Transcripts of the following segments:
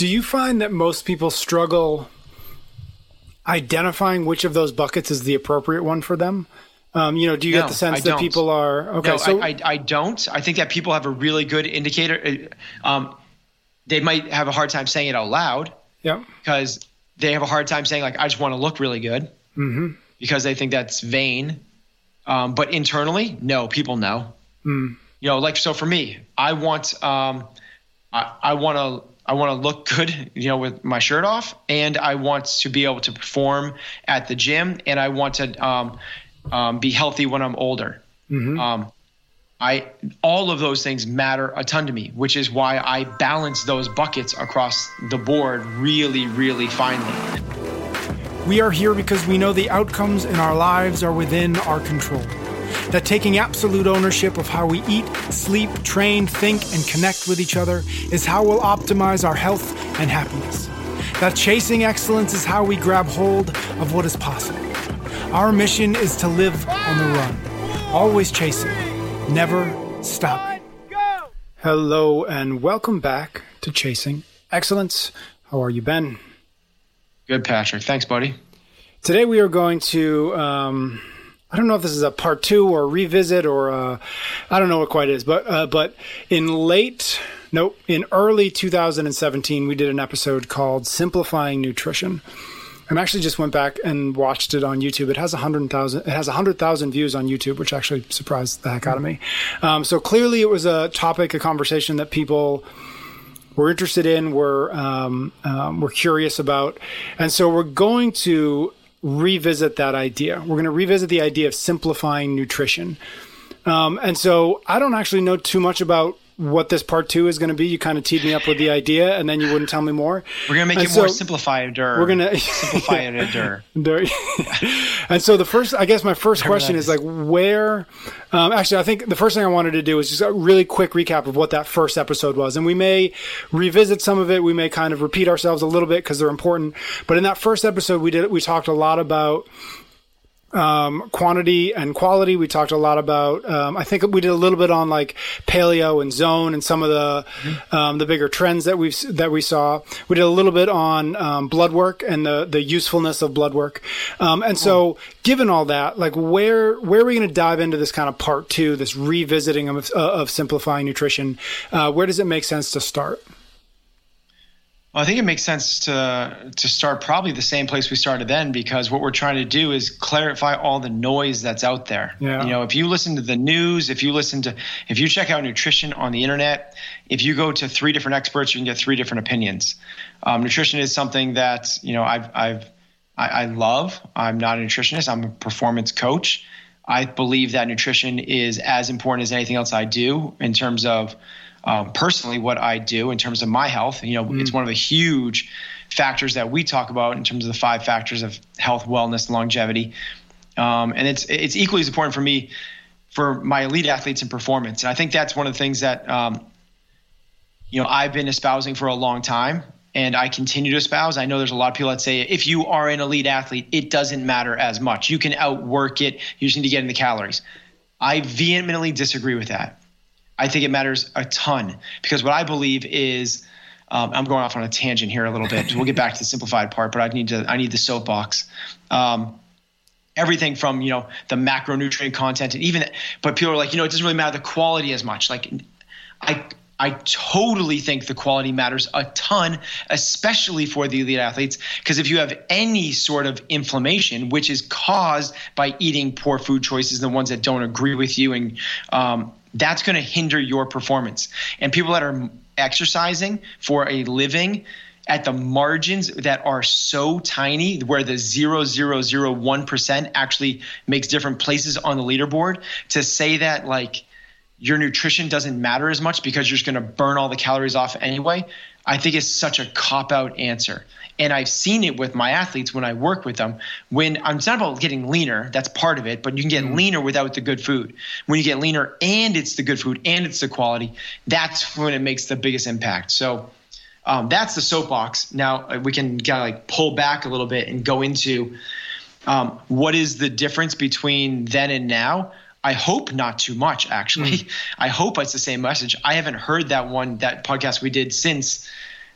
Do you find that most people struggle identifying which of those buckets is the appropriate one for them? Um, you know, do you No, get the sense that people are okay? no, so I, I, I don't. I think that people have a really good indicator. Uh, Um, they might have a hard time saying it out loud yeah, because they have a hard time saying like, "I just want to look really good," mm-hmm. because they think that's vain. Um, but internally, no, people know. Mm. You know, like so for me, I want, um, I, I want to. I want to look good, you know, with my shirt off, and I want to be able to perform at the gym, and I want to um, um, be healthy when I'm older. Um, I all of those things matter a ton to me, which is why I balance those buckets across the board really, really finely. we are here because we know the outcomes in our lives are within our control. That taking absolute ownership of how we eat, sleep, train, think, and connect with each other is how we'll optimize our health and happiness. That chasing excellence is how we grab hold of what is possible. Our mission is to live on the run, always chasing, never stopping. Hello, and welcome back to Chasing Excellence. How are you, Ben? Good, Patrick. Thanks, buddy. Today we are going to. Um, I don't know if this is a part two or a revisit or uh, I don't know what quite it is, but uh, but in late, nope, in early 2017, we did an episode called "Simplifying Nutrition." I actually just went back and watched it on YouTube. It has a hundred thousand. It has a hundred thousand views on YouTube, which actually surprised the heck out of me. Um, so clearly, it was a topic, a conversation that people we're interested in, were um, um, we're curious about, and so we're going to revisit that idea. We're going to revisit the idea of simplifying nutrition. Um, and so I don't actually know too much about what this part two is going to be. You kind of teed me up with the idea, and then you wouldn't tell me more. We're gonna make And it more so- simplified. We're gonna simplify it. And so the first, I guess my first question is. like, where? Um, actually, I think the first thing I wanted to do is just a really quick recap of what that first episode was, and we may revisit some of it. We may kind of repeat ourselves a little bit because they're important. But in that first episode, we did we talked a lot about um, quantity and quality. We talked a lot about. Um, I think we did a little bit on like paleo and zone and some of the um, the bigger trends that we've that we saw. We did a little bit on um, blood work and the the usefulness of blood work. Um, and so, given all that, like where where are we going to dive into this kind of part two, this revisiting of uh, of simplifying nutrition? Uh, where does it make sense to start? Well, I think it makes sense to to start probably the same place we started then because what we're trying to do is clarify all the noise that's out there. Yeah. You know, if you listen to the news, if you listen to if you check out nutrition on the internet, if you go to three different experts, you can get three different opinions. Um, nutrition is something that you know I've I've I, I love. I'm not a nutritionist. I'm a performance coach. I believe that nutrition is as important as anything else I do in terms of um, personally what I do in terms of my health. You know, it's one of the huge factors that we talk about in terms of the five factors of health, wellness, longevity, um, and it's it's equally as important for me for my elite athletes and performance. And I think that's one of the things that um, you know I've been espousing for a long time. And I continue to espouse. I know there's a lot of people that say if you are an elite athlete, it doesn't matter as much. You can outwork it. You just need to get in the calories. I vehemently disagree with that. I think it matters a ton because what I believe is um, I'm going off on a tangent here a little bit. we'll get back to the simplified part, but I need to I need the soapbox. Um, everything from you know the macronutrient content and even but people are like you know it doesn't really matter the quality as much. Like I I totally think the quality matters a ton, especially for the elite athletes, because if you have any sort of inflammation, which is caused by eating poor food choices, the ones that don't agree with you, and um, that's going to hinder your performance. And people that are exercising for a living at the margins that are so tiny where the 0.001% actually makes different places on the leaderboard to say that like your nutrition doesn't matter as much because you're just going to burn all the calories off anyway I think is such a cop out answer. And I've seen it with my athletes when I work with them. When I'm it's not about getting leaner, that's part of it, but you can get mm. leaner without the good food. When you get leaner and it's the good food and it's the quality, that's when it makes the biggest impact. So um, that's the soapbox. Now uh, we can kind of like pull back a little bit and go into um, what is the difference between then and now. I hope not too much, actually. Mm. I hope it's the same message. I haven't heard that one, that podcast we did since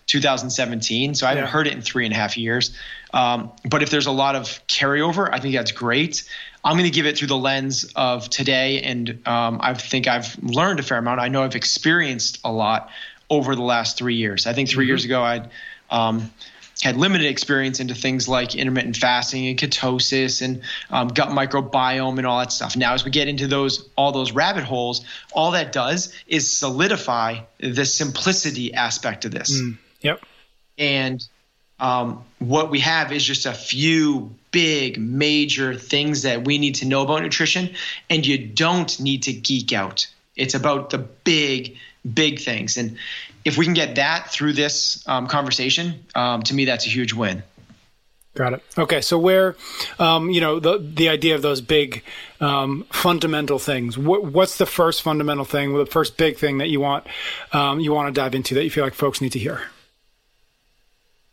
2017. So I haven't yeah. heard it in three and a half years. Um, but if there's a lot of carryover, I think that's great. I'm going to give it through the lens of today. And um, I think I've learned a fair amount. I know I've experienced a lot over the last three years. I think 3 mm-hmm. years ago, I'd um, had limited experience into things like intermittent fasting and ketosis and um, gut microbiome and all that stuff. Now, as we get into those all those rabbit holes, all that does is solidify the simplicity aspect of this. Mm. Yep. And um, what we have is just a few big major things that we need to know about nutrition, and you don't need to geek out. It's about the big, big things. And if we can get that through this um, conversation, um, to me, that's a huge win. Got it. Okay, so where, um, you know, the the idea of those big um, fundamental things. What, what's the first fundamental thing? The first big thing that you want um, you want to dive into that you feel like folks need to hear?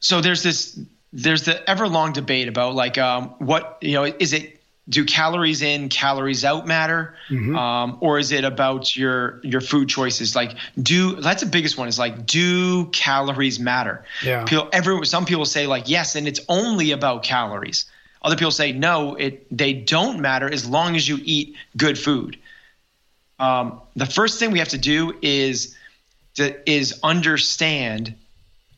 So there's this there's the ever long debate about like um, what you know is it do calories in calories out matter? Mm-hmm. um, or is it about your your food choices? Like do that's the biggest one is like do calories matter? Yeah. People every some people say like yes and it's only about calories. Other people say no it they don't matter as long as you eat good food. Um, the first thing we have to do is to, is understand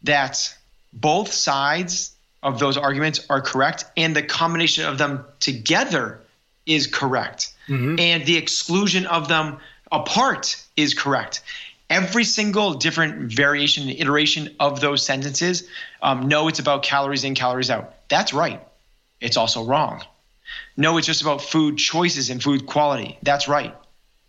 that both sides of those arguments are correct, and the combination of them together is correct. Mm-hmm. And the exclusion of them apart is correct. Every single different variation and iteration of those sentences, um, no, it's about calories in, calories out. That's right. It's also wrong. No, it's just about food choices and food quality. That's right.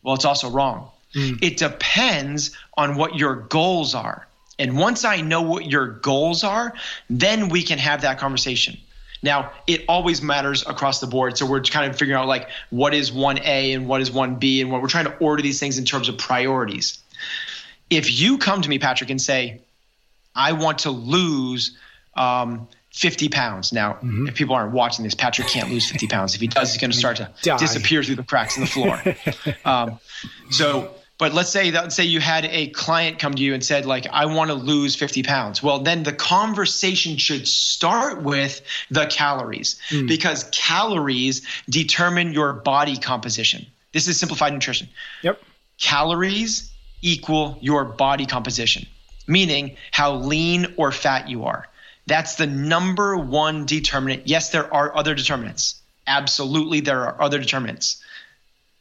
Well, it's also wrong. Mm. It depends on what your goals are. And once I know what your goals are, then we can have that conversation. Now, it always matters across the board. So we're kind of figuring out like what is 1A and what is 1B and what we're trying to order these things in terms of priorities. If you come to me, Patrick, and say, I want to lose um, 50 pounds. Now, mm-hmm. if people aren't watching this, Patrick can't lose 50 pounds. If he does, he's going to start to Die. disappear through the cracks in the floor. um, so but let's say that say you had a client come to you and said like I want to lose 50 pounds. Well, then the conversation should start with the calories mm. because calories determine your body composition. This is simplified nutrition. Yep. Calories equal your body composition, meaning how lean or fat you are. That's the number one determinant. Yes, there are other determinants. Absolutely, there are other determinants.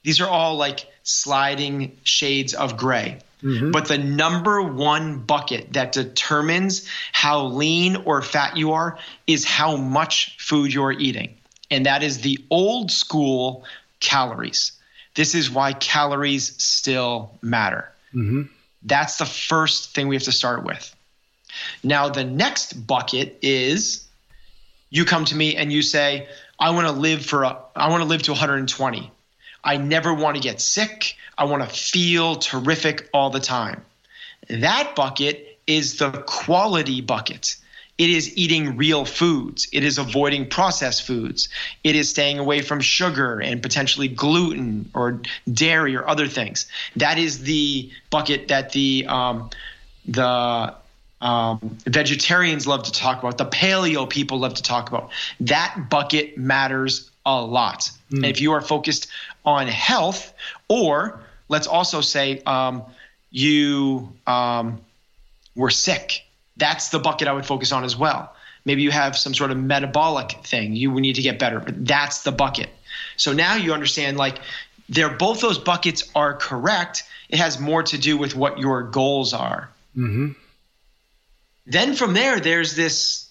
These are all like sliding shades of gray. Mm-hmm. But the number one bucket that determines how lean or fat you are is how much food you're eating. And that is the old school calories. This is why calories still matter. Mm-hmm. That's the first thing we have to start with. Now, the next bucket is you come to me and you say, I want to live for a, I want to live to 120. I never want to get sick. I want to feel terrific all the time. That bucket is the quality bucket. It is eating real foods. It is avoiding processed foods. It is staying away from sugar and potentially gluten or dairy or other things. That is the bucket that the um, the um, vegetarians love to talk about. The paleo people love to talk about. That bucket matters a lot. Mm. if you are focused on health, or let's also say um, you um, were sick, that's the bucket I would focus on as well. Maybe you have some sort of metabolic thing you need to get better, but that's the bucket. So now you understand like they're both those buckets are correct. It has more to do with what your goals are. Mm-hmm. Then from there, there's this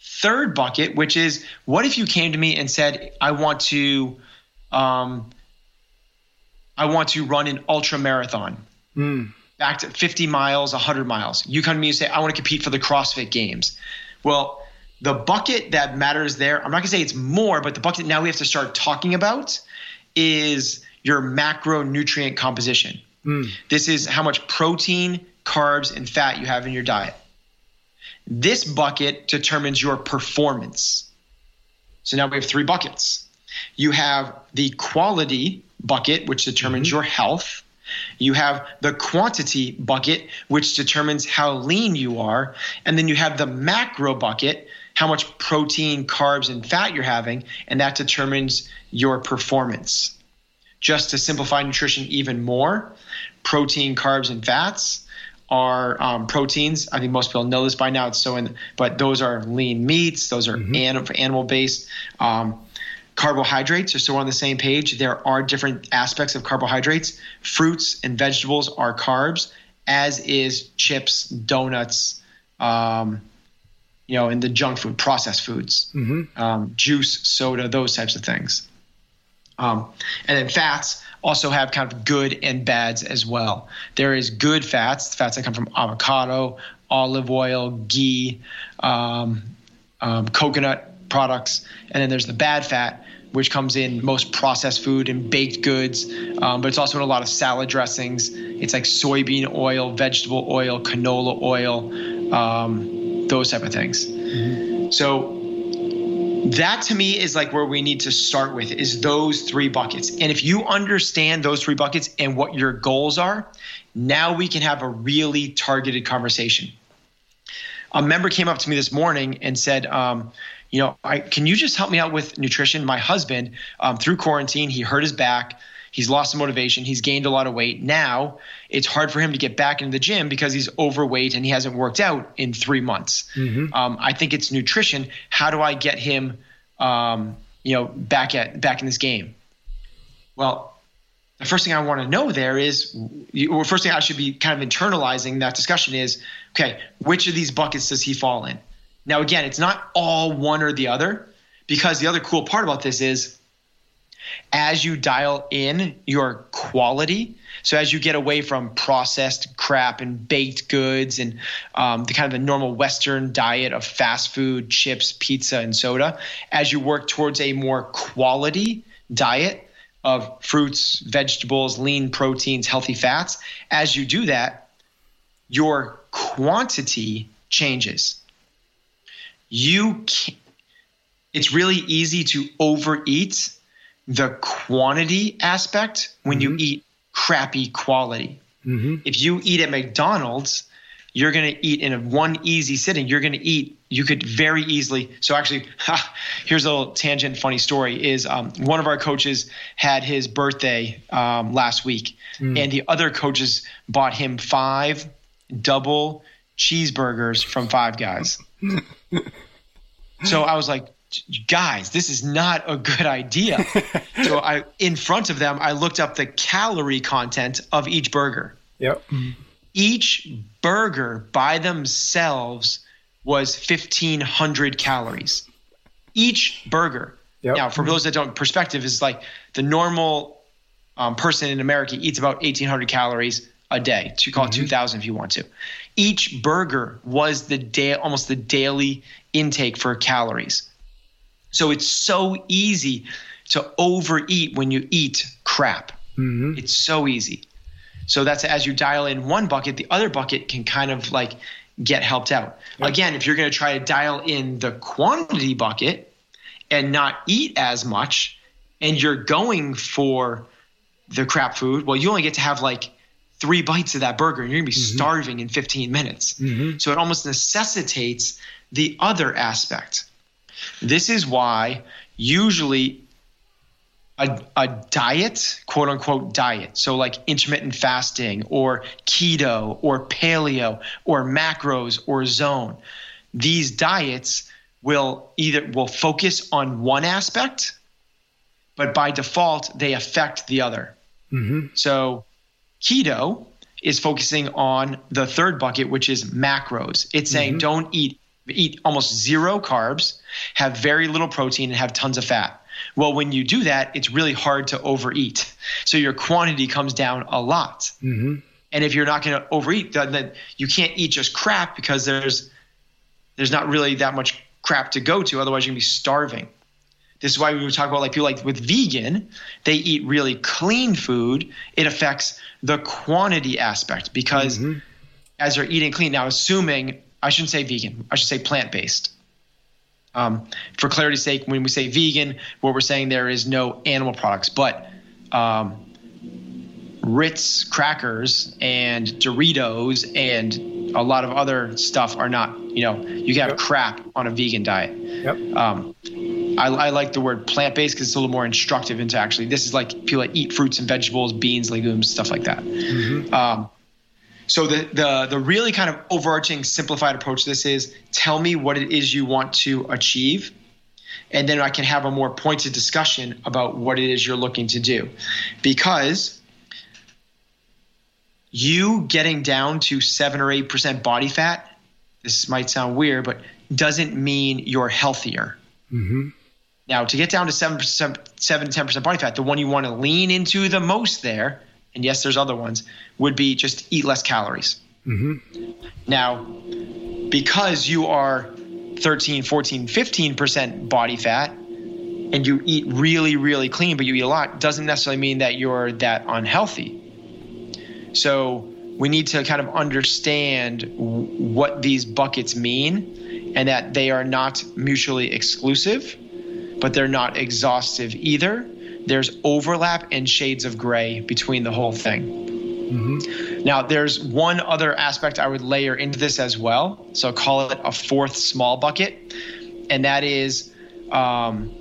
third bucket, which is what if you came to me and said, I want to um, I want to run an ultra marathon. Mm. back to 50 miles, 100 miles. You come to me and say, I want to compete for the CrossFit Games. Well, the bucket that matters there, I'm not going to say it's more, but the bucket now we have to start talking about is your macronutrient composition. Mm. This is how much protein, carbs, and fat you have in your diet. This bucket determines your performance. So now we have three buckets. You have the quality bucket, which determines mm-hmm. your health. You have the quantity bucket, which determines how lean you are. And then you have the macro bucket, how much protein, carbs, and fat you're having, and that determines your performance. Just to simplify nutrition even more, protein, carbs, and fats are um, proteins. I think most people know this by now. It's so in, but those are lean meats. Those are mm-hmm. anim- animal based. Um, carbohydrates are so on the same page. There are different aspects of carbohydrates. Fruits and vegetables are carbs, as is chips, donuts, um, you know, and the junk food, processed foods, mm-hmm. um, juice, soda, those types of things. Um, and then fats also have kind of good and bads as well. There is good fats, fats that come from avocado, olive oil, ghee, um, um, coconut products, and then there's the bad fat, which comes in most processed food and baked goods, um, but it's also in a lot of salad dressings. It's like soybean oil, vegetable oil, canola oil, um, those type of things. Mm-hmm. So that to me is like where we need to start with is those three buckets. And if you understand those three buckets and what your goals are, now we can have a really targeted conversation. A member came up to me this morning and said, um, you know, I, can you just help me out with nutrition? My husband, um, through quarantine, he hurt his back. He's lost some motivation. He's gained a lot of weight. Now it's hard for him to get back into the gym because he's overweight and he hasn't worked out in three months. Mm-hmm. Um, I think it's nutrition. How do I get him, um, you know, back at back in this game? Well, the first thing I want to know there is, or first thing I should be kind of internalizing that discussion is, okay, which of these buckets does he fall in? Now, again, it's not all one or the other, because the other cool part about this is as you dial in your quality, so as you get away from processed crap and baked goods and um, the kind of the normal Western diet of fast food, chips, pizza, and soda, as you work towards a more quality diet of fruits, vegetables, lean proteins, healthy fats, as you do that, your quantity changes. You can, it's really easy to overeat the quantity aspect when mm-hmm. you eat crappy quality. Mm-hmm. If you eat at McDonald's, you're going to eat in a one easy sitting. You're going to eat. You could very easily. So actually, ha, here's a little tangent. Funny story is um, one of our coaches had his birthday um, last week, mm. and the other coaches bought him five double cheeseburgers from Five Guys. so I was like, guys, this is not a good idea. so I, in front of them, I looked up the calorie content of each burger. Yep. Each burger by themselves was 1500 calories. Each burger. Yep. Now, for those that don't, perspective is like the normal um, person in America eats about 1800 calories a day. To call mm-hmm. it 2000 if you want to. Each burger was the day, almost the daily intake for calories. So it's so easy to overeat when you eat crap. Mm-hmm. It's so easy. So that's as you dial in one bucket, the other bucket can kind of like get helped out. Yep. Again, if you're going to try to dial in the quantity bucket and not eat as much, and you're going for the crap food, well, you only get to have like three bites of that burger and you're going to be mm-hmm. starving in 15 minutes. Mm-hmm. So it almost necessitates the other aspect. This is why usually a, a diet, quote unquote diet, so like intermittent fasting or keto or paleo or macros or zone, these diets will either will focus on one aspect, but by default they affect the other. Mm-hmm. So keto is focusing on the third bucket, which is macros. It's saying mm-hmm. don't eat eat almost zero carbs, have very little protein, and have tons of fat. Well, when you do that, it's really hard to overeat. So your quantity comes down a lot. Mm-hmm. And if you're not going to overeat, then, then you can't eat just crap because there's there's not really that much crap to go to. Otherwise, you're gonna be starving. This is why we would talk about like people like with vegan, they eat really clean food. It affects the quantity aspect because mm-hmm. as they're eating clean, now assuming I shouldn't say vegan, I should say plant based. Um, for clarity's sake, when we say vegan, what we're saying there is no animal products, but um, Ritz crackers and Doritos and a lot of other stuff are not, you know, you can have yep. crap on a vegan diet. Yep. Um, I, I, like the word plant based because it's a little more instructive into actually, this is like people that eat fruits and vegetables, beans, legumes, stuff like that. Mm-hmm. Um, so the, the the really kind of overarching simplified approach to this is tell me what it is you want to achieve and then I can have a more pointed discussion about what it is you're looking to do. Because you getting down to seven or eight percent body fat, this might sound weird, but doesn't mean you're healthier. Mm-hmm. Now, to get down to seven percent, seven to ten percent body fat, the one you want to lean into the most there, and yes, there's other ones, would be just eat less calories. Mm-hmm. Now, because you are 13, 14, 15% body fat, and you eat really, really clean, but you eat a lot, doesn't necessarily mean that you're that unhealthy. So we need to kind of understand what these buckets mean and that they are not mutually exclusive, but they're not exhaustive either. There's overlap and shades of gray between the whole thing. Mm-hmm. Now, there's one other aspect I would layer into this as well. So call it a fourth small bucket, and that is um,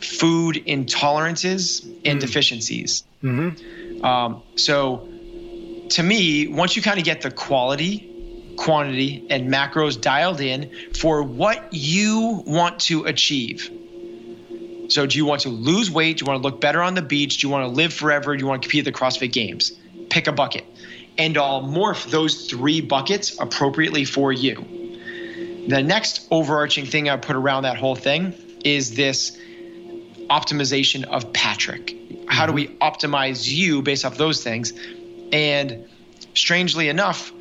food intolerances and mm-hmm. deficiencies. Mm-hmm. Um, so to me, once you kind of get the quality, quantity, and macros dialed in for what you want to achieve. So, do you want to lose weight? Do you want to look better on the beach? Do you want to live forever? Do you want to compete at the CrossFit Games? Pick a bucket. And I'll morph those three buckets appropriately for you. The next overarching thing I put around that whole thing is this optimization of Patrick. How do mm-hmm. we optimize you based off those things? And strangely enough,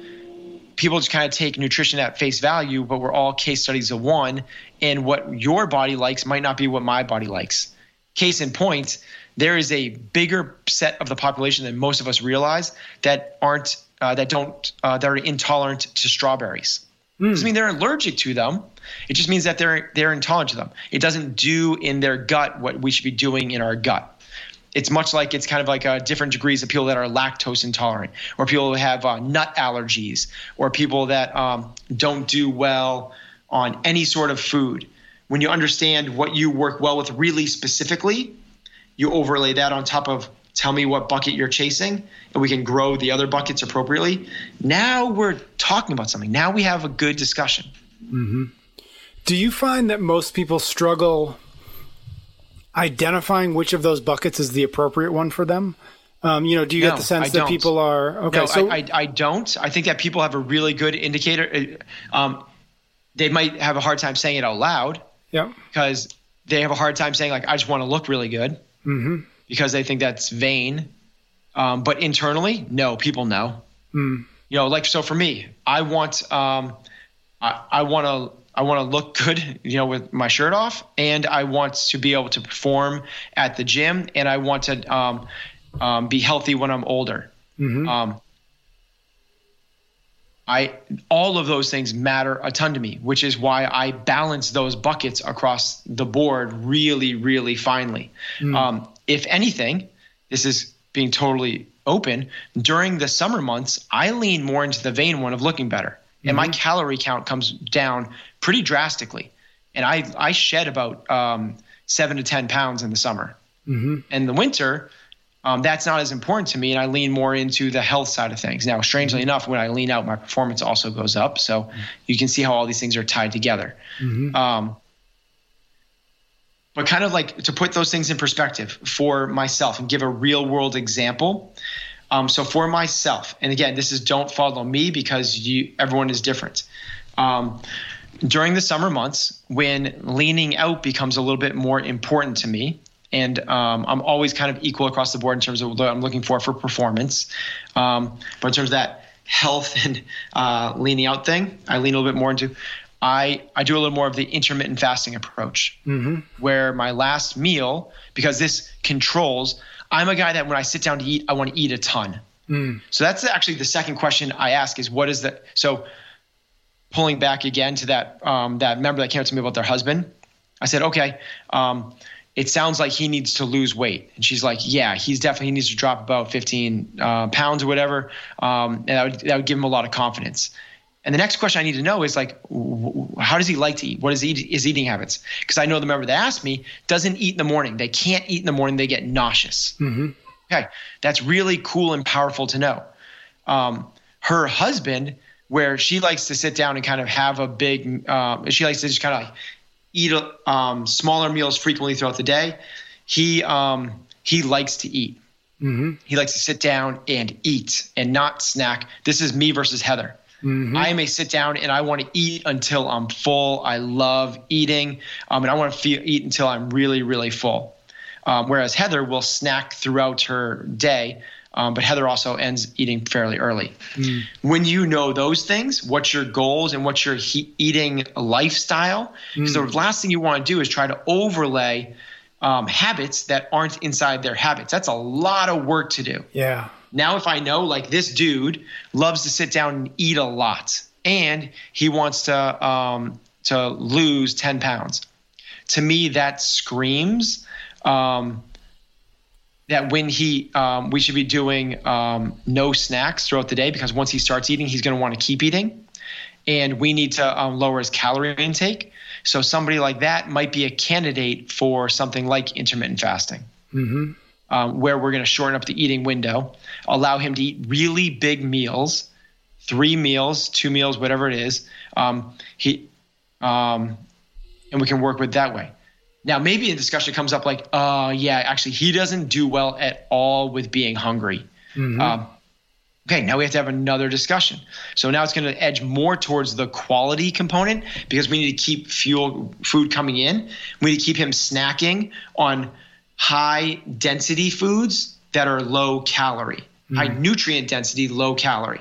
people just kind of take nutrition at face value, but we're all case studies of one. And what your body likes might not be what my body likes. Case in point, there is a bigger set of the population than most of us realize that aren't uh, that don't uh, that are intolerant to strawberries. Mm. Doesn't mean they're allergic to them. It just means that they're they're intolerant to them. It doesn't do in their gut what we should be doing in our gut it's much like it's kind of like uh, different degrees of people that are lactose intolerant, or people who have uh, nut allergies, or people that um, don't do well on any sort of food. When you understand what you work well with really specifically, you overlay that on top of tell me what bucket you're chasing, and we can grow the other buckets appropriately. Now we're talking about something. Now we have a good discussion. Mm-hmm. Do you find that most people struggle identifying which of those buckets is the appropriate one for them? Um, you know, do you no, get the sense I that don't. people are okay? No, so I, I, I, don't. I think that people have a really good indicator. Uh, um, they might have a hard time saying it out loud. Yeah. Because they have a hard time saying like, "I just want to look really good," mm-hmm. because they think that's vain. Um, but internally, no, people know. Mm. You know, like so for me, I want um, I, I want to I want to look good, you know, with my shirt off, and I want to be able to perform at the gym, and I want to um, um, be healthy when I'm older. Mm-hmm. Um, I all of those things matter a ton to me, which is why I balance those buckets across the board really, really finely. Mm. Um, if anything, this is being totally open. During the summer months, I lean more into the vain one of looking better and mm-hmm. my calorie count comes down pretty drastically. And I I shed about um, seven to ten pounds in the summer. Mm-hmm. In the winter, um, that's not as important to me, and I lean more into the health side of things. Now, strangely mm-hmm. enough, when I lean out, my performance also goes up. So mm-hmm. you can see how all these things are tied together. Mm-hmm. Um, but kind of like to put those things in perspective for myself and give a real world example. Um, so for myself, and again, this is don't follow me because you everyone is different. Um, during the summer months, when leaning out becomes a little bit more important to me, and um, I'm always kind of equal across the board in terms of what I'm looking for for performance. Um, but in terms of that health and uh, leaning out thing, I lean a little bit more into. I, I do a little more of the intermittent fasting approach, mm-hmm. where my last meal, because this controls, I'm a guy that when I sit down to eat, I want to eat a ton. Mm. So that's actually the second question I ask is what is the so pulling back again to that um, that member that came up to me about their husband. I said, okay, um, it sounds like he needs to lose weight. And she's like, yeah, he's definitely he needs to drop about 15 uh, pounds or whatever. Um, and that would, that would give him a lot of confidence. And the next question I need to know is like, how does he like to eat? What is his eating habits? Because I know the member that asked me doesn't eat in the morning. They can't eat in the morning. They get nauseous. Mm-hmm. Okay, that's really cool and powerful to know. Um, her husband, where she likes to sit down and kind of have a big, uh, she likes to just kind of like eat um, smaller meals frequently throughout the day. He um, he likes to eat. Mm-hmm. He likes to sit down and eat and not snack. This is me versus Heather. Mm-hmm. I may sit down and I want to eat until I'm full. I love eating, um, and I want to feel, eat until I'm really, really full. Um, whereas Heather will snack throughout her day, um, but Heather also ends eating fairly early. Mm. When you know those things, what's your goals and what's your he- eating lifestyle? Because mm. the last thing you want to do is try to overlay um, habits that aren't inside their habits. That's a lot of work to do. Yeah. Now, if I know like this dude loves to sit down and eat a lot, and he wants to um, to lose ten pounds, to me that screams um, that when he um, we should be doing um, no snacks throughout the day because once he starts eating, he's going to want to keep eating, and we need to um, lower his calorie intake. So somebody like that might be a candidate for something like intermittent fasting. Mm-hmm um, where we're going to shorten up the eating window, allow him to eat really big meals, three meals, two meals, whatever it is. Um, he, um, and we can work with that way. Now, maybe a discussion comes up like, uh, yeah, actually, he doesn't do well at all with being hungry. Mm-hmm. Um, okay, now we have to have another discussion. So now it's going to edge more towards the quality component because we need to keep fuel food coming in. We need to keep him snacking on high density foods that are low calorie, mm. high nutrient density, low calorie.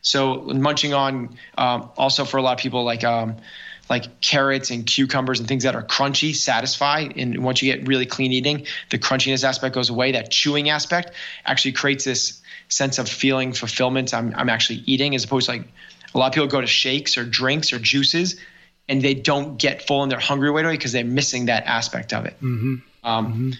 So munching on um, also for a lot of people like um, like carrots and cucumbers and things that are crunchy satisfy. And once you get really clean eating, the crunchiness aspect goes away. That chewing aspect actually creates this sense of feeling fulfillment. I'm I'm actually eating as opposed to like a lot of people go to shakes or drinks or juices and they don't get full and they're hungry right away because they're missing that aspect of it. Mm-hmm. Um, mm-hmm.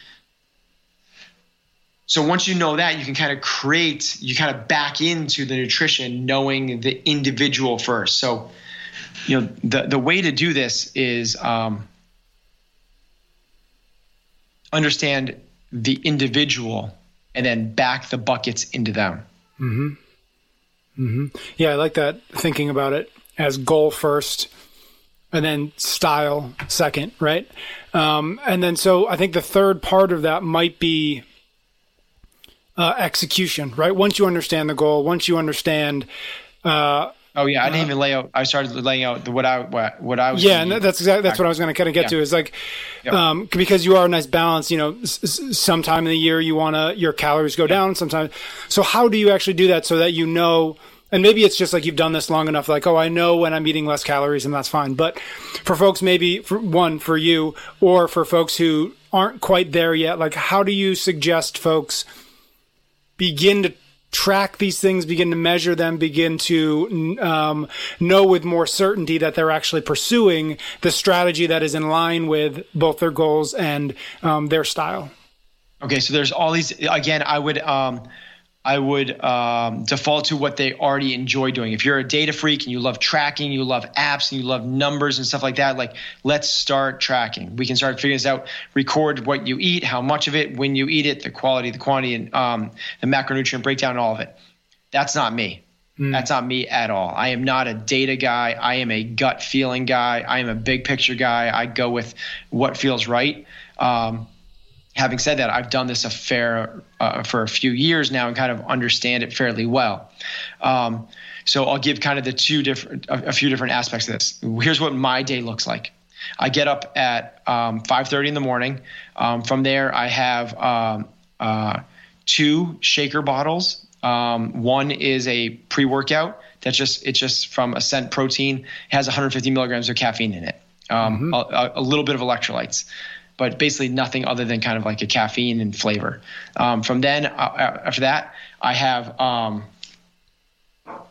So once you know that, you can kind of create, you kind of back into the nutrition knowing the individual first. So, you know, the, the way to do this is um, understand the individual and then back the buckets into them. Mm-hmm. Mm-hmm. Yeah, I like that thinking about it as goal first and then style second, right? Um, and then so I think the third part of that might be uh, execution, right? Once you understand the goal, once you understand. Uh, oh yeah, I didn't uh, even lay out. I started laying out the, what I what, what I was. Yeah, and that's exactly that's what I was going to kind of get yeah. to is like, yep. um, because you are a nice balance. You know, s- sometime in the year you want to your calories go yep. down. Sometimes, so how do you actually do that so that you know? And maybe it's just like you've done this long enough, like, oh, I know when I'm eating less calories and that's fine. But for folks, maybe for one, for you, or for folks who aren't quite there yet, like, how do you suggest folks begin to track these things, begin to measure them, begin to um, know with more certainty that they're actually pursuing the strategy that is in line with both their goals and um, their style. Okay, so there's all these. Again, I would um, I would um, default to what they already enjoy doing. If you're a data freak and you love tracking, you love apps, and you love numbers and stuff like that, like let's start tracking. We can start figuring this out. Record what you eat, how much of it, when you eat it, the quality, the quantity, and um, the macronutrient breakdown, all of it. That's not me. Mm. That's not me at all. I am not a data guy. I am a gut feeling guy. I am a big picture guy. I go with what feels right. Um, having said that, I've done this a fair uh, for a few years now and kind of understand it fairly well. Um, so I'll give kind of the two different, a, a, few different aspects of this. Here's what my day looks like. I get up at um, 5:30 in the morning. Um, from there, I have um, uh, two shaker bottles. Um, one is a pre-workout that's just it's just from Ascent Protein. It has 150 milligrams of caffeine in it, um, mm-hmm. a, a, little bit of electrolytes, but basically nothing other than kind of like a caffeine and flavor. Um, from then uh, after that, I have um,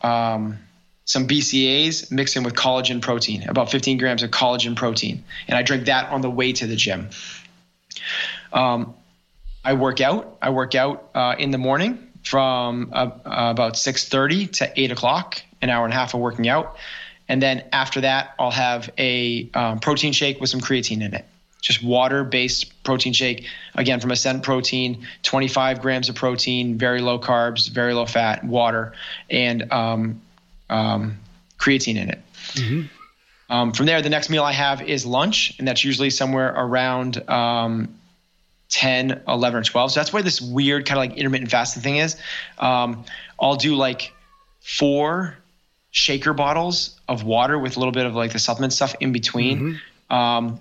um, some BCAAs mixed in with collagen protein, about 15 grams of collagen protein, and I drink that on the way to the gym. Um, I work out. I work out uh, in the morning from uh, about 6.30 to 8 o'clock an hour and a half of working out and then after that i'll have a um, protein shake with some creatine in it just water based protein shake again from ascent protein 25 grams of protein very low carbs very low fat water and um, um, creatine in it mm-hmm. Um, from there the next meal i have is lunch and that's usually somewhere around um, 10, 11, or 12. So that's why this weird kind of like intermittent fasting thing is. Um, I'll do like four shaker bottles of water with a little bit of like the supplement stuff in between. Mm-hmm. Um,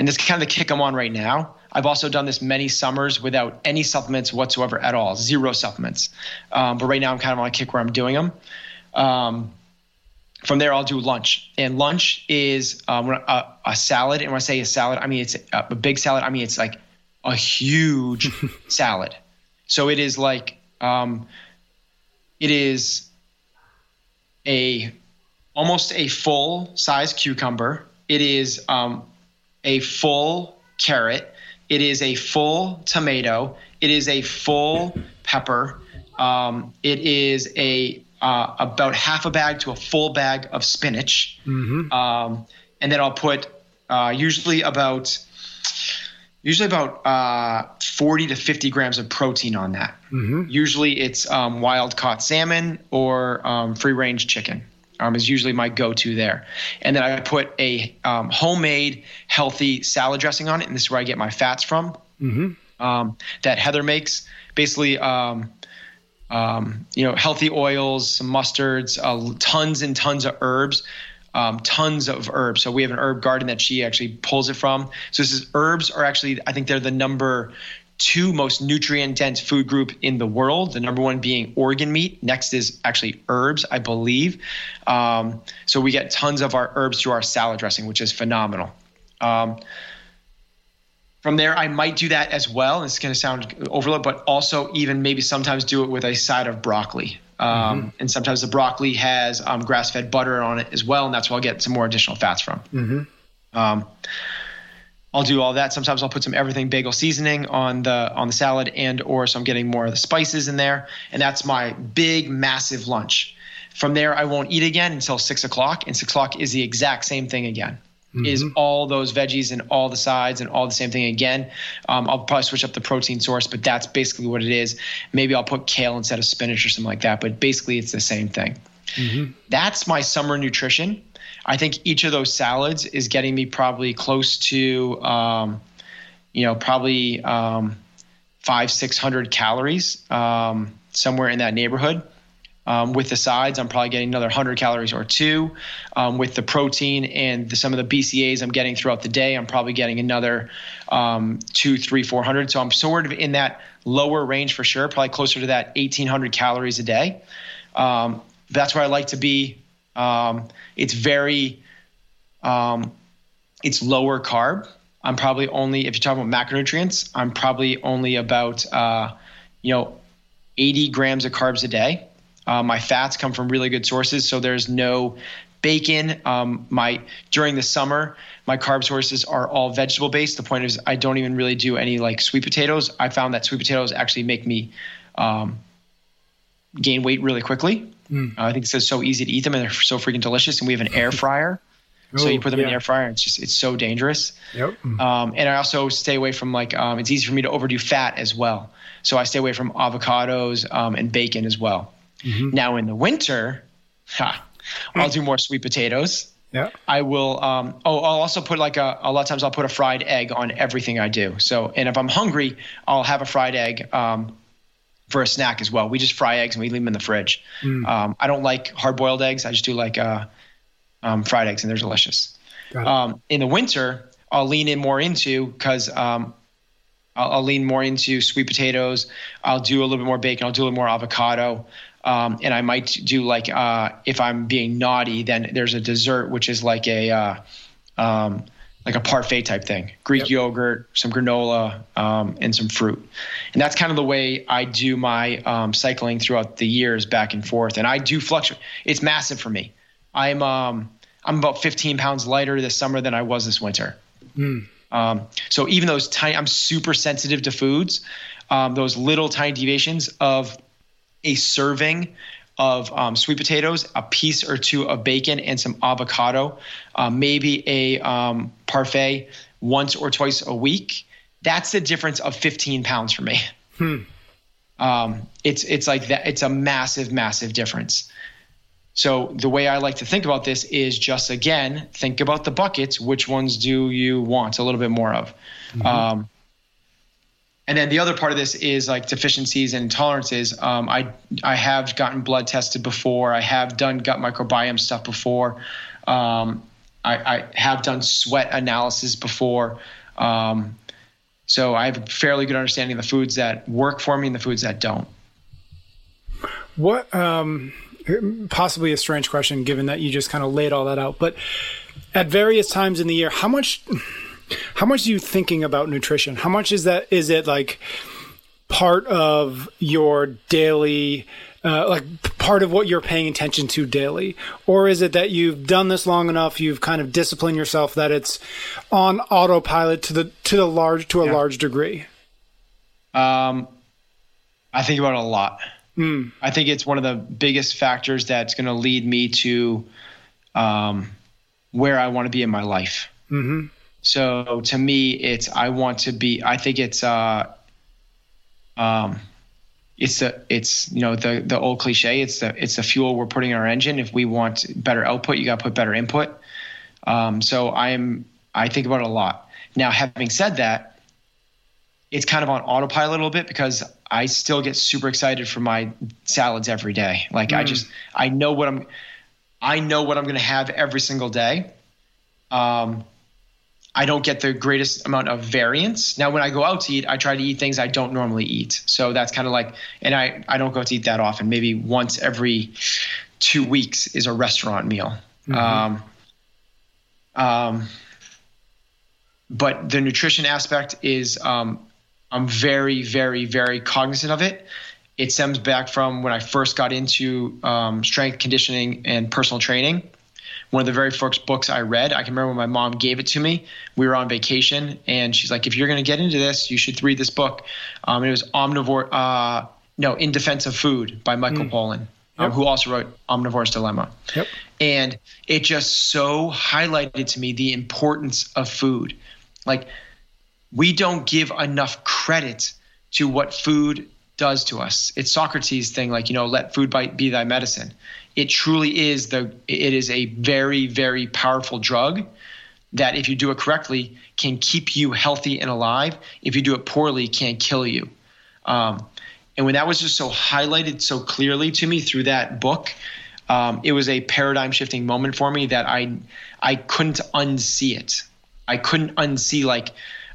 and this kind of the kick I'm on right now. I've also done this many summers without any supplements whatsoever at all, zero supplements. Um, but right now I'm kind of on a kick where I'm doing them. Um, from there, I'll do lunch, and lunch is um, a, a, salad. And when I say a salad, I mean it's a, a big salad. I mean it's like a huge salad. So it is like um, it is a almost a full size cucumber. It is um, a full carrot. It is a full tomato. It is a full pepper. Um, it is a uh, about half a bag to a full bag of spinach. Mm-hmm. Um, and then I'll put uh, usually about usually about uh, 40 to 50 grams of protein on that. Mm-hmm. Usually it's um, wild caught salmon or um, free range chicken. Um, is usually my go-to there, and then I put a um, homemade healthy salad dressing on it, and this is where I get my fats from. Mm-hmm. Um, that Heather makes, basically, um, you know, healthy oils, some mustards, uh, tons and tons of herbs um, tons of herbs. So we have an herb garden that she actually pulls it from. So this is herbs are actually I think they're the number two most nutrient dense food group in the world. The number one being organ meat. Next is actually herbs, I believe. Um, so we get tons of our herbs through our salad dressing, which is phenomenal. Um, from there, I might do that as well. It's going to sound overload, but also even maybe sometimes do it with a side of broccoli. Um, mm-hmm. And sometimes the broccoli has um, grass fed butter on it as well. And that's where I'll get some more additional fats from. Mm-hmm. I'll do all that. Sometimes I'll put some everything bagel seasoning on the on the salad, and or so I'm getting more of the spices in there, and that's my big massive lunch. From there, I won't eat again until six o'clock, and six o'clock is the exact same thing again mm-hmm. is all those veggies and all the sides and all the same thing again. Um, I'll probably switch up the protein source, but that's basically what it is. Maybe I'll put kale instead of spinach or something like that, but basically it's the same thing. Mm-hmm. That's my summer nutrition. I think each of those salads is getting me probably close to, um, you know, probably um, five, 600 calories, um, somewhere in that neighborhood. Um, with the sides, I'm probably getting another 100 calories or two. Um, with the protein and the, some of the BCAs I'm getting throughout the day, I'm probably getting another um, two, three, 400. So I'm sort of in that lower range for sure, probably closer to that 1,800 calories a day. That's where I like to be. Um, it's very, um, it's lower carb. I'm probably only, if you're talking about macronutrients, I'm probably only about, uh, you know, 80 grams of carbs a day. Uh, my fats come from really good sources, so there's no bacon. Um, my during the summer, my carb sources are all vegetable based. The point is, I don't even really do any like sweet potatoes. I found that sweet potatoes actually make me um, gain weight really quickly. Mm. Uh, I think it's so easy to eat them and they're so freaking delicious. And we have an air fryer. so you put them yeah. in the air fryer. And it's just it's so dangerous. Yep. Um, and I also stay away from like um, it's easy for me to overdo fat as well. So I stay away from avocados um, and bacon as well. Mm-hmm. Now in the winter, ha, I'll do more sweet potatoes. Yeah. I will. Um, oh, I'll also put like a, a lot of times I'll put a fried egg on everything I do. So, and if I'm hungry, I'll have a fried egg um, for a snack as well. We just fry eggs and we leave them in the fridge. Mm. Um, I don't like hard boiled eggs. I just do like uh, um, fried eggs and they're delicious. Um, in the winter, I'll lean in more into because um, I'll, I'll, lean more into sweet potatoes. I'll do a little bit more bacon. I'll do a little more avocado. Um, and I might do like uh, if I'm being naughty, then there's a dessert which is like a uh, um, like a parfait type thing Greek yep. yogurt, some granola, um, and some fruit. And that's kind of the way I do my um, cycling throughout the years back and forth. And I do fluctuate. It's massive for me. I'm, um, I'm about 15 pounds lighter this summer than I was this winter. Mm. so even those tiny, I'm super sensitive to foods. Um, those little tiny deviations of a serving of um, sweet potatoes, a piece or two of bacon, and some avocado, uh, maybe a um, parfait once or twice a week. That's the difference of 15 pounds for me. Hmm. Um, it's it's like that. It's a massive, massive difference. So the way I like to think about this is just again think about the buckets. Which ones do you want a little bit more of? Mm-hmm. Um, and then the other part of this is like deficiencies and intolerances. Um, I I have gotten blood tested before. I have done gut microbiome stuff before. Um, I, I, have done sweat analysis before. Um, so I have a fairly good understanding of the foods that work for me and the foods that don't. What um, possibly a strange question given that you just kind of laid all that out, but at various times in the year, how much how much are you thinking about nutrition? How much is that? Is it like part of your daily, uh, like part of what you're paying attention to daily, or is it that you've done this long enough, you've kind of disciplined yourself that it's on autopilot to the to the large to a yeah. large degree? Um, I think about it a lot. Mm. I think it's one of the biggest factors that's going to lead me to um, where I want to be in my life. Mm-hmm. So to me, it's I want to be. I think it's uh, um, it's the it's you know the the old cliche. It's the it's the fuel we're putting in our engine. If we want better output, you got to put better input. Um, so I'm I think about it a lot. Now, having said that, it's kind of on autopilot a little bit because I still get super excited for my salads every day. Like mm. I just I know what I'm I know what I'm going to have every single day. Um, I don't get the greatest amount of variance. Now, when I go out to eat, I try to eat things I don't normally eat. So that's kind of like, and I, I don't go to eat that often. Maybe once every two weeks is a restaurant meal. Mm-hmm. Um, um, but the nutrition aspect is, um, I'm very, very, very cognizant of it. It stems back from when I first got into um, strength conditioning and personal training one of the very first books I read. I can remember when my mom gave it to me. We were on vacation, and she's like, "If you're going to get into this, you should read this book." Um, it was Omnivore, uh, no, In Defense of Food by Michael mm. Pollan, um, yep. who also wrote Omnivore's Dilemma. Yep. And it just so highlighted to me the importance of food. Like, we don't give enough credit to what food does to us. It's Socrates' thing, like, you know, let food bite be thy medicine it truly is the it is a very very powerful drug that if you do it correctly can keep you healthy and alive. If you do it poorly can kill you. Um, and when that was just so highlighted so clearly to me through that book um, it was a paradigm shifting moment for me that i i couldn't unsee it. I couldn't unsee like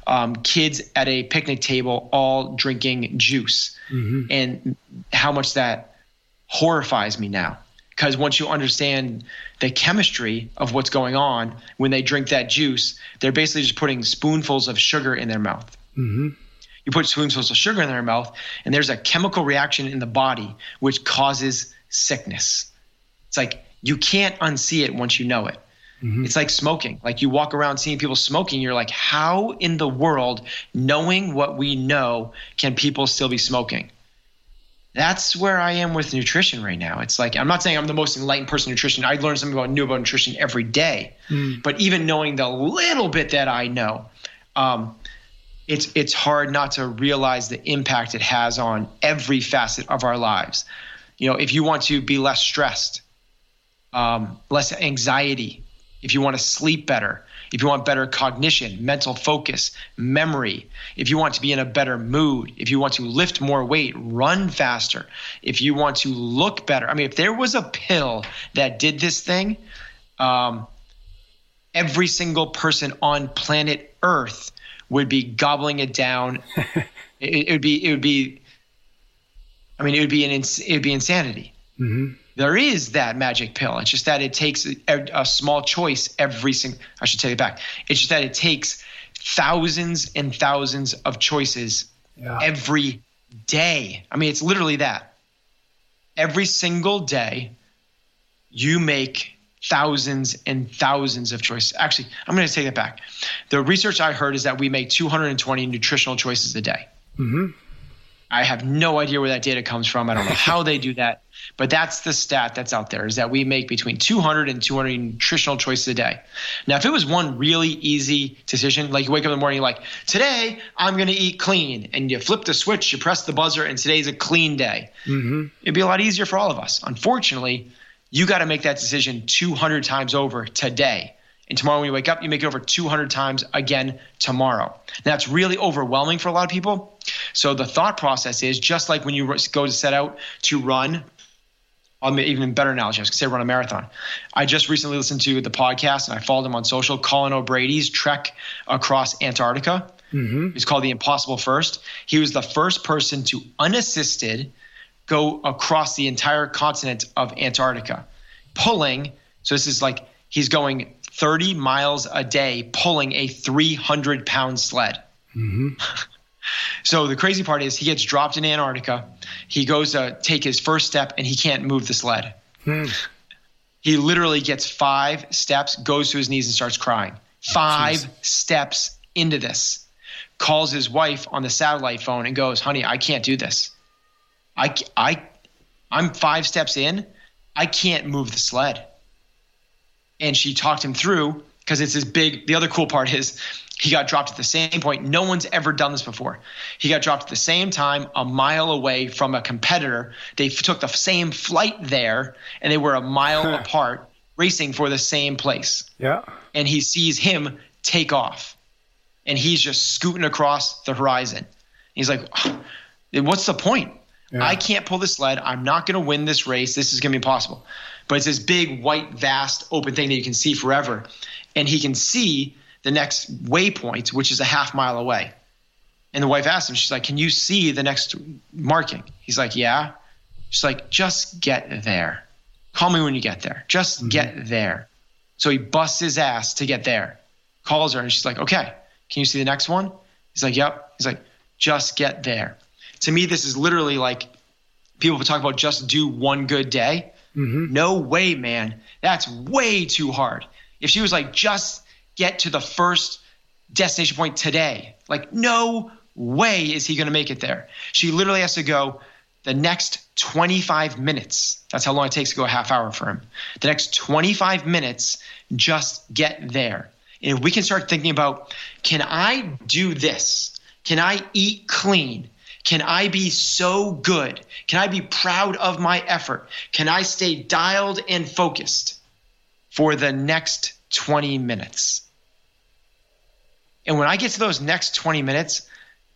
um, kids at a picnic table all drinking juice. Mm-hmm. and how much that horrifies me now because once you understand the chemistry of what's going on when they drink that juice, they're basically just putting spoonfuls of sugar in their mouth. Mm-hmm. You put spoonfuls of sugar in their mouth, and there's a chemical reaction in the body which causes sickness. It's like you can't unsee it once you know it. Mm-hmm. It's like smoking. Like you walk around seeing people smoking, you're like, how in the world, knowing what we know, can people still be smoking? That's where I am with nutrition right now. It's like I'm not saying I'm the most enlightened person in nutrition. I learn something about new about nutrition every day. Mm. But even knowing the little bit that I know, um, it's it's hard not to realize the impact it has on every facet of our lives. You know, if you want to be less stressed, um, less anxiety, if you want to sleep better, if you want better cognition, mental focus, memory, if you want to be in a better mood, if you want to lift more weight, run faster, if you want to look better. I mean, if there was a pill that did this thing, um, every single person on planet Earth would be gobbling it down. it, it, would be, it would be, I mean, it would be an, it would be insanity. Mm-hmm. There is that magic pill. It's just that it takes a, a small choice every single. I should take it back. It's just that it takes thousands and thousands of choices yeah. every day. I mean, it's literally that. Every single day, you make thousands and thousands of choices. Actually, I'm going to take it back. The research I heard is that we make 220 nutritional choices a day. Mm-hmm. I have no idea where that data comes from. I don't know how they do that, but that's the stat that's out there is that we make between 200 and 200 nutritional choices a day. Now, if it was one really easy decision, like you wake up in the morning, you're like, today I'm going to eat clean, and you flip the switch, you press the buzzer, and today's a clean day, mm-hmm. it'd be a lot easier for all of us. Unfortunately, you got to make that decision 200 times over today. And tomorrow when you wake up, you make it over 200 times again tomorrow. that's really overwhelming for a lot of people. So the thought process is just like when you go to set out to run, I'll make even better analogy, I was going to say run a marathon. I just recently listened to the podcast and I followed him on social, Colin O'Brady's trek across Antarctica. Mm-hmm. It's called the Impossible First. He was the first person to unassisted go across the entire continent of Antarctica, pulling. So this is like he's going 30 miles a day pulling a 300 pound sled. Mm-hmm. so the crazy part is he gets dropped in Antarctica. He goes to take his first step and he can't move the sled. Hmm. He literally gets five steps, goes to his knees and starts crying. Five Jeez. steps into this. Calls his wife on the satellite phone and goes, "Honey, I can't do this. I I I'm 5 steps in. I can't move the sled." and she talked him through because it's this big. The other cool part is he got dropped at the same point. No one's ever done this before. He got dropped at the same time, a mile away from a competitor. They took the same flight there, and they were a mile apart, racing for the same place. Yeah. And he sees him take off, and he's just scooting across the horizon. He's like, "What's the point? Yeah. I can't pull the sled. I'm not going to win this race. This is going to be impossible." but it's this big, white, vast, open thing that you can see forever. And he can see the next waypoint, which is a half mile away. And the wife asked him, she's like, Can you see the next marking? He's like, Yeah. She's like, Just get there. Call me when you get there. Just mm-hmm. get there. So he busts his ass to get there. Calls her and she's like, Okay, can you see the next one? He's like, Yep. He's like, Just get there. To me, this is literally like people talk about just do one good day. Mm-hmm. No way, man. That's way too hard. If she was like, just get to the first destination point today, like, no way is he going to make it there. She literally has to go the next 25 minutes. That's how long it takes to go a half hour for him. The next 25 minutes, just get there. And if we can start thinking about, can I do this? Can I eat clean? Can I be so good? Can I be proud of my effort? Can I stay dialed and focused for the next 20 minutes? And when I get to those next 20 minutes,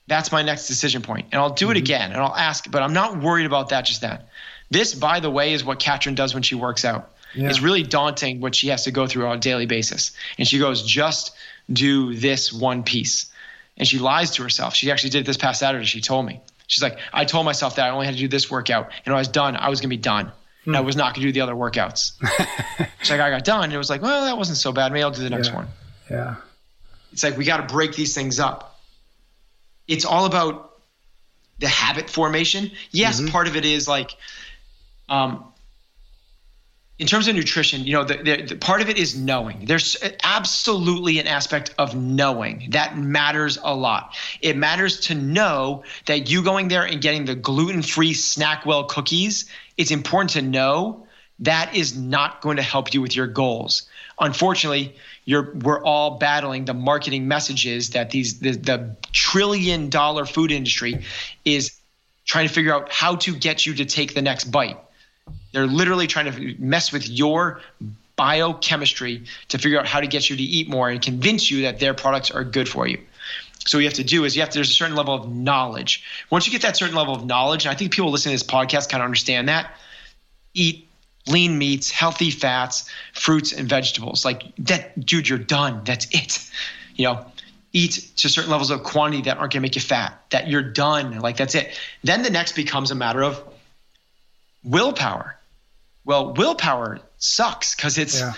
that's my next decision point. And I'll do mm-hmm. it again and I'll ask, but I'm not worried about that just then. This, by the way, is what Katrin does when she works out. Yeah. It's really daunting what she has to go through on a daily basis. And she goes, just do this one piece and she lies to herself. She actually did it this past Saturday. She told me. She's like, I told myself that I only had to do this workout, and when I was done, I was gonna be done. And I hmm. was not gonna do the other workouts. She's like, I got done, and it was like, well, that wasn't so bad. Maybe I'll do the next yeah. one. Yeah. It's like we got to break these things up. It's all about the habit formation. Yes, mm-hmm. part of it is like um, in terms of nutrition, you know, the, the, the, part of it is knowing. There's absolutely an aspect of knowing that matters a lot. It matters to know that you going there and getting the gluten-free Snackwell cookies. It's important to know that is not going to help you with your goals. Unfortunately, we're all battling the marketing messages that these the, the trillion dollar food industry is trying to figure out how to get you to take the next bite they're literally trying to mess with your biochemistry to figure out how to get you to eat more and convince you that their products are good for you. So what you have to do is you have to, there's a certain level of knowledge. Once you get that certain level of knowledge, and I think people listening to this podcast kind of understand that, eat lean meats, healthy fats, fruits, and vegetables. Like that, dude, you're done. That's it. You know, eat to certain levels of quantity that aren't going to make you fat. That you're done. Like that's it. Then the next becomes a matter of willpower. Well, willpower sucks because it's yeah.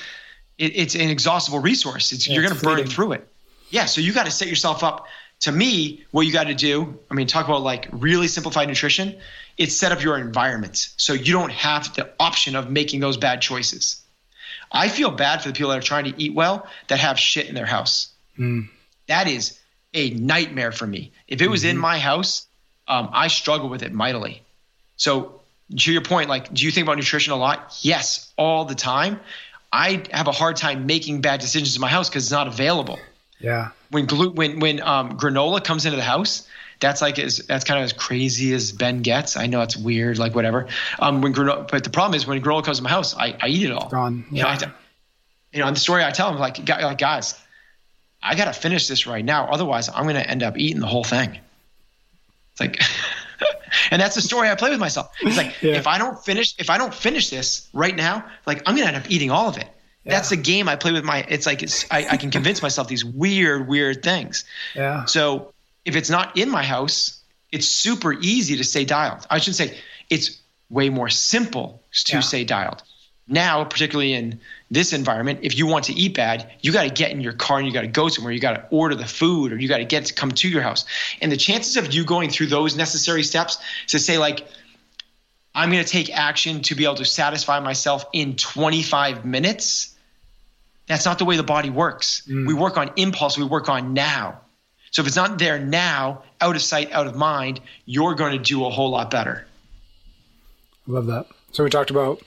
it, it's an exhaustible resource. It's, yeah, you're going to burn through it. Yeah. So you got to set yourself up. To me, what you got to do, I mean, talk about like really simplified nutrition. It's set up your environment so you don't have the option of making those bad choices. I feel bad for the people that are trying to eat well that have shit in their house. Mm. That is a nightmare for me. If it was mm-hmm. in my house, um, I struggle with it mightily. So to your point, like, do you think about nutrition a lot? Yes, all the time. I have a hard time making bad decisions in my house because it's not available. Yeah. When glu- when when um, granola comes into the house, that's like as that's kind of as crazy as Ben gets. I know it's weird, like whatever. Um, when granola, but the problem is when granola comes to my house, I, I eat it all. Gone. Yeah. You know, you know, and the story I tell them like, like guys, I got to finish this right now, otherwise I'm going to end up eating the whole thing. It's like. and that's the story I play with myself. It's like yeah. if I don't finish, if I don't finish this right now, like I'm gonna end up eating all of it. Yeah. That's the game I play with my. It's like it's I, I can convince myself these weird, weird things. Yeah. So if it's not in my house, it's super easy to stay dialed. I should say it's way more simple to yeah. stay dialed. Now, particularly in this environment, if you want to eat bad, you got to get in your car and you got to go somewhere. You got to order the food or you got to get to come to your house. And the chances of you going through those necessary steps to say, like, I'm going to take action to be able to satisfy myself in 25 minutes, that's not the way the body works. Mm. We work on impulse, we work on now. So if it's not there now, out of sight, out of mind, you're going to do a whole lot better. Love that. So we talked about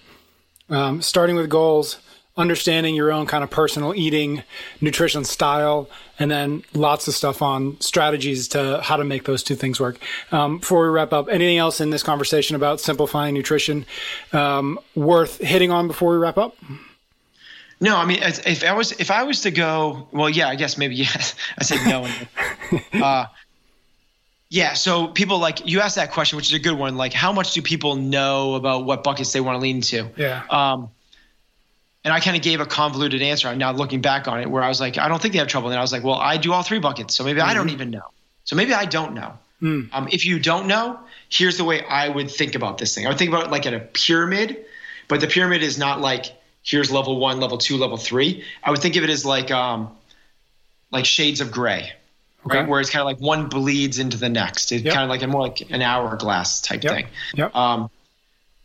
um, starting with goals, understanding your own kind of personal eating, nutrition style, and then lots of stuff on strategies to how to make those two things work. Um, before we wrap up, anything else in this conversation about simplifying nutrition um, worth hitting on before we wrap up? No, I mean, if I was if I was to go, well, yeah, I guess maybe yes. I said no. uh, yeah, so people like you asked that question, which is a good one. Like, how much do people know about what buckets they want to lean into? Yeah. Um, and I kind of gave a convoluted answer. I'm now looking back on it, where I was like, I don't think they have trouble. And I was like, well, I do all three buckets, so maybe mm-hmm. I don't mm-hmm. even know. So maybe I don't know. Mm. Um, if you don't know, here's the way I would think about this thing. I would think about it like at a pyramid, but the pyramid is not like here's level one, level two, level three. I would think of it as like um, like shades of gray, okay. right? Where it's kind of like one bleeds into the next. It's yep. kind of like a more like an hourglass type yep. thing. Yep. Um,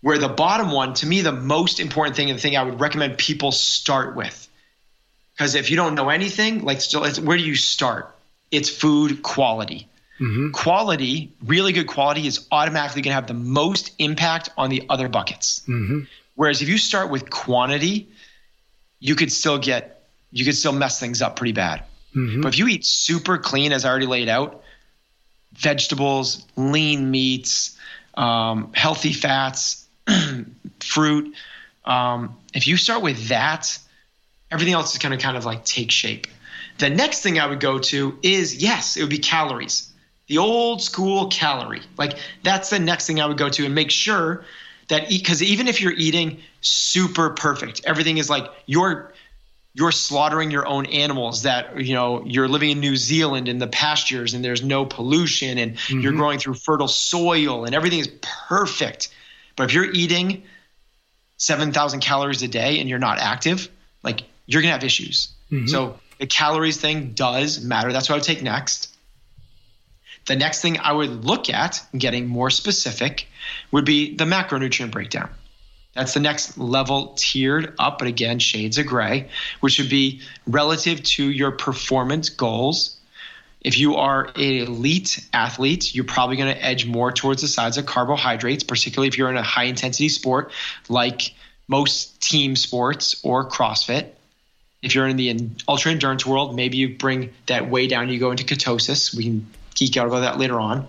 where the bottom one, to me, the most important thing and the thing I would recommend people start with, because if you don't know anything, like still, where do you start? It's food quality. Mm-hmm. Quality, really good quality, is automatically going to have the most impact on the other buckets. Mm-hmm. Whereas if you start with quantity, you could still get, you could still mess things up pretty bad. Mm-hmm. But if you eat super clean, as I already laid out, vegetables, lean meats, um, healthy fats, fruit. Um, if you start with that, everything else is going to kind of like take shape. The next thing I would go to is yes, it would be calories. The old school calorie. Like that's the next thing I would go to and make sure that eat because even if you're eating super perfect, everything is like you're you're slaughtering your own animals that you know you're living in New Zealand in the pastures and there's no pollution and mm-hmm. you're growing through fertile soil and everything is perfect but if you're eating 7,000 calories a day and you're not active, like you're going to have issues. Mm-hmm. So the calories thing does matter. That's what I would take next. The next thing I would look at, getting more specific, would be the macronutrient breakdown. That's the next level tiered up, but again, shades of gray, which would be relative to your performance goals if you are an elite athlete, you're probably going to edge more towards the sides of carbohydrates, particularly if you're in a high intensity sport like most team sports or CrossFit. If you're in the ultra endurance world, maybe you bring that way down, you go into ketosis. We can geek out about that later on.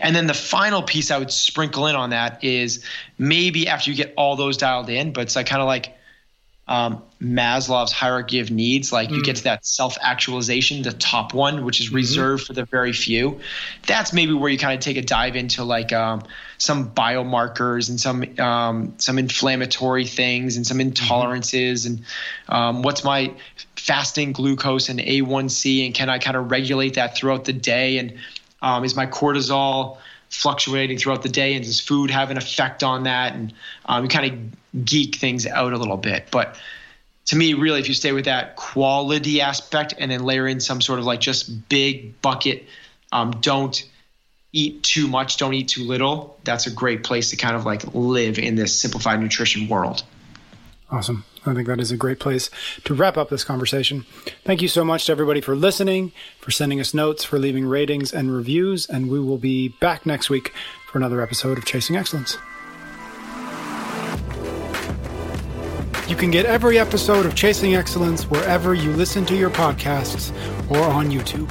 And then the final piece I would sprinkle in on that is maybe after you get all those dialed in, but it's like kind of like um, Maslow's hierarchy of needs. Like mm. you get to that self actualization, the top one, which is mm-hmm. reserved mm-hmm. for the very few. That's maybe where you kind of take a dive into like um, some biomarkers and some um, some inflammatory things and some mm-hmm. intolerances mm-hmm. and um, what's my fasting glucose and A1C and can I kind of regulate that throughout the day and um, is my cortisol fluctuating throughout the day and does food have an effect on that? And um, you kind of geek things out a little bit. But to me really if you stay with that quality aspect and then layer in some sort of like just big bucket um, don't eat too much don't eat too little that's a great place to kind of like live in this simplified nutrition world awesome I think that is a great place to wrap up this conversation. Thank you so much to everybody for listening, for sending us notes, for leaving ratings and reviews, and we will be back next week for another episode of Chasing Excellence. You can get every episode of Chasing Excellence wherever you listen to your podcasts or on YouTube.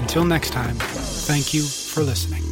Until next time, thank you for listening.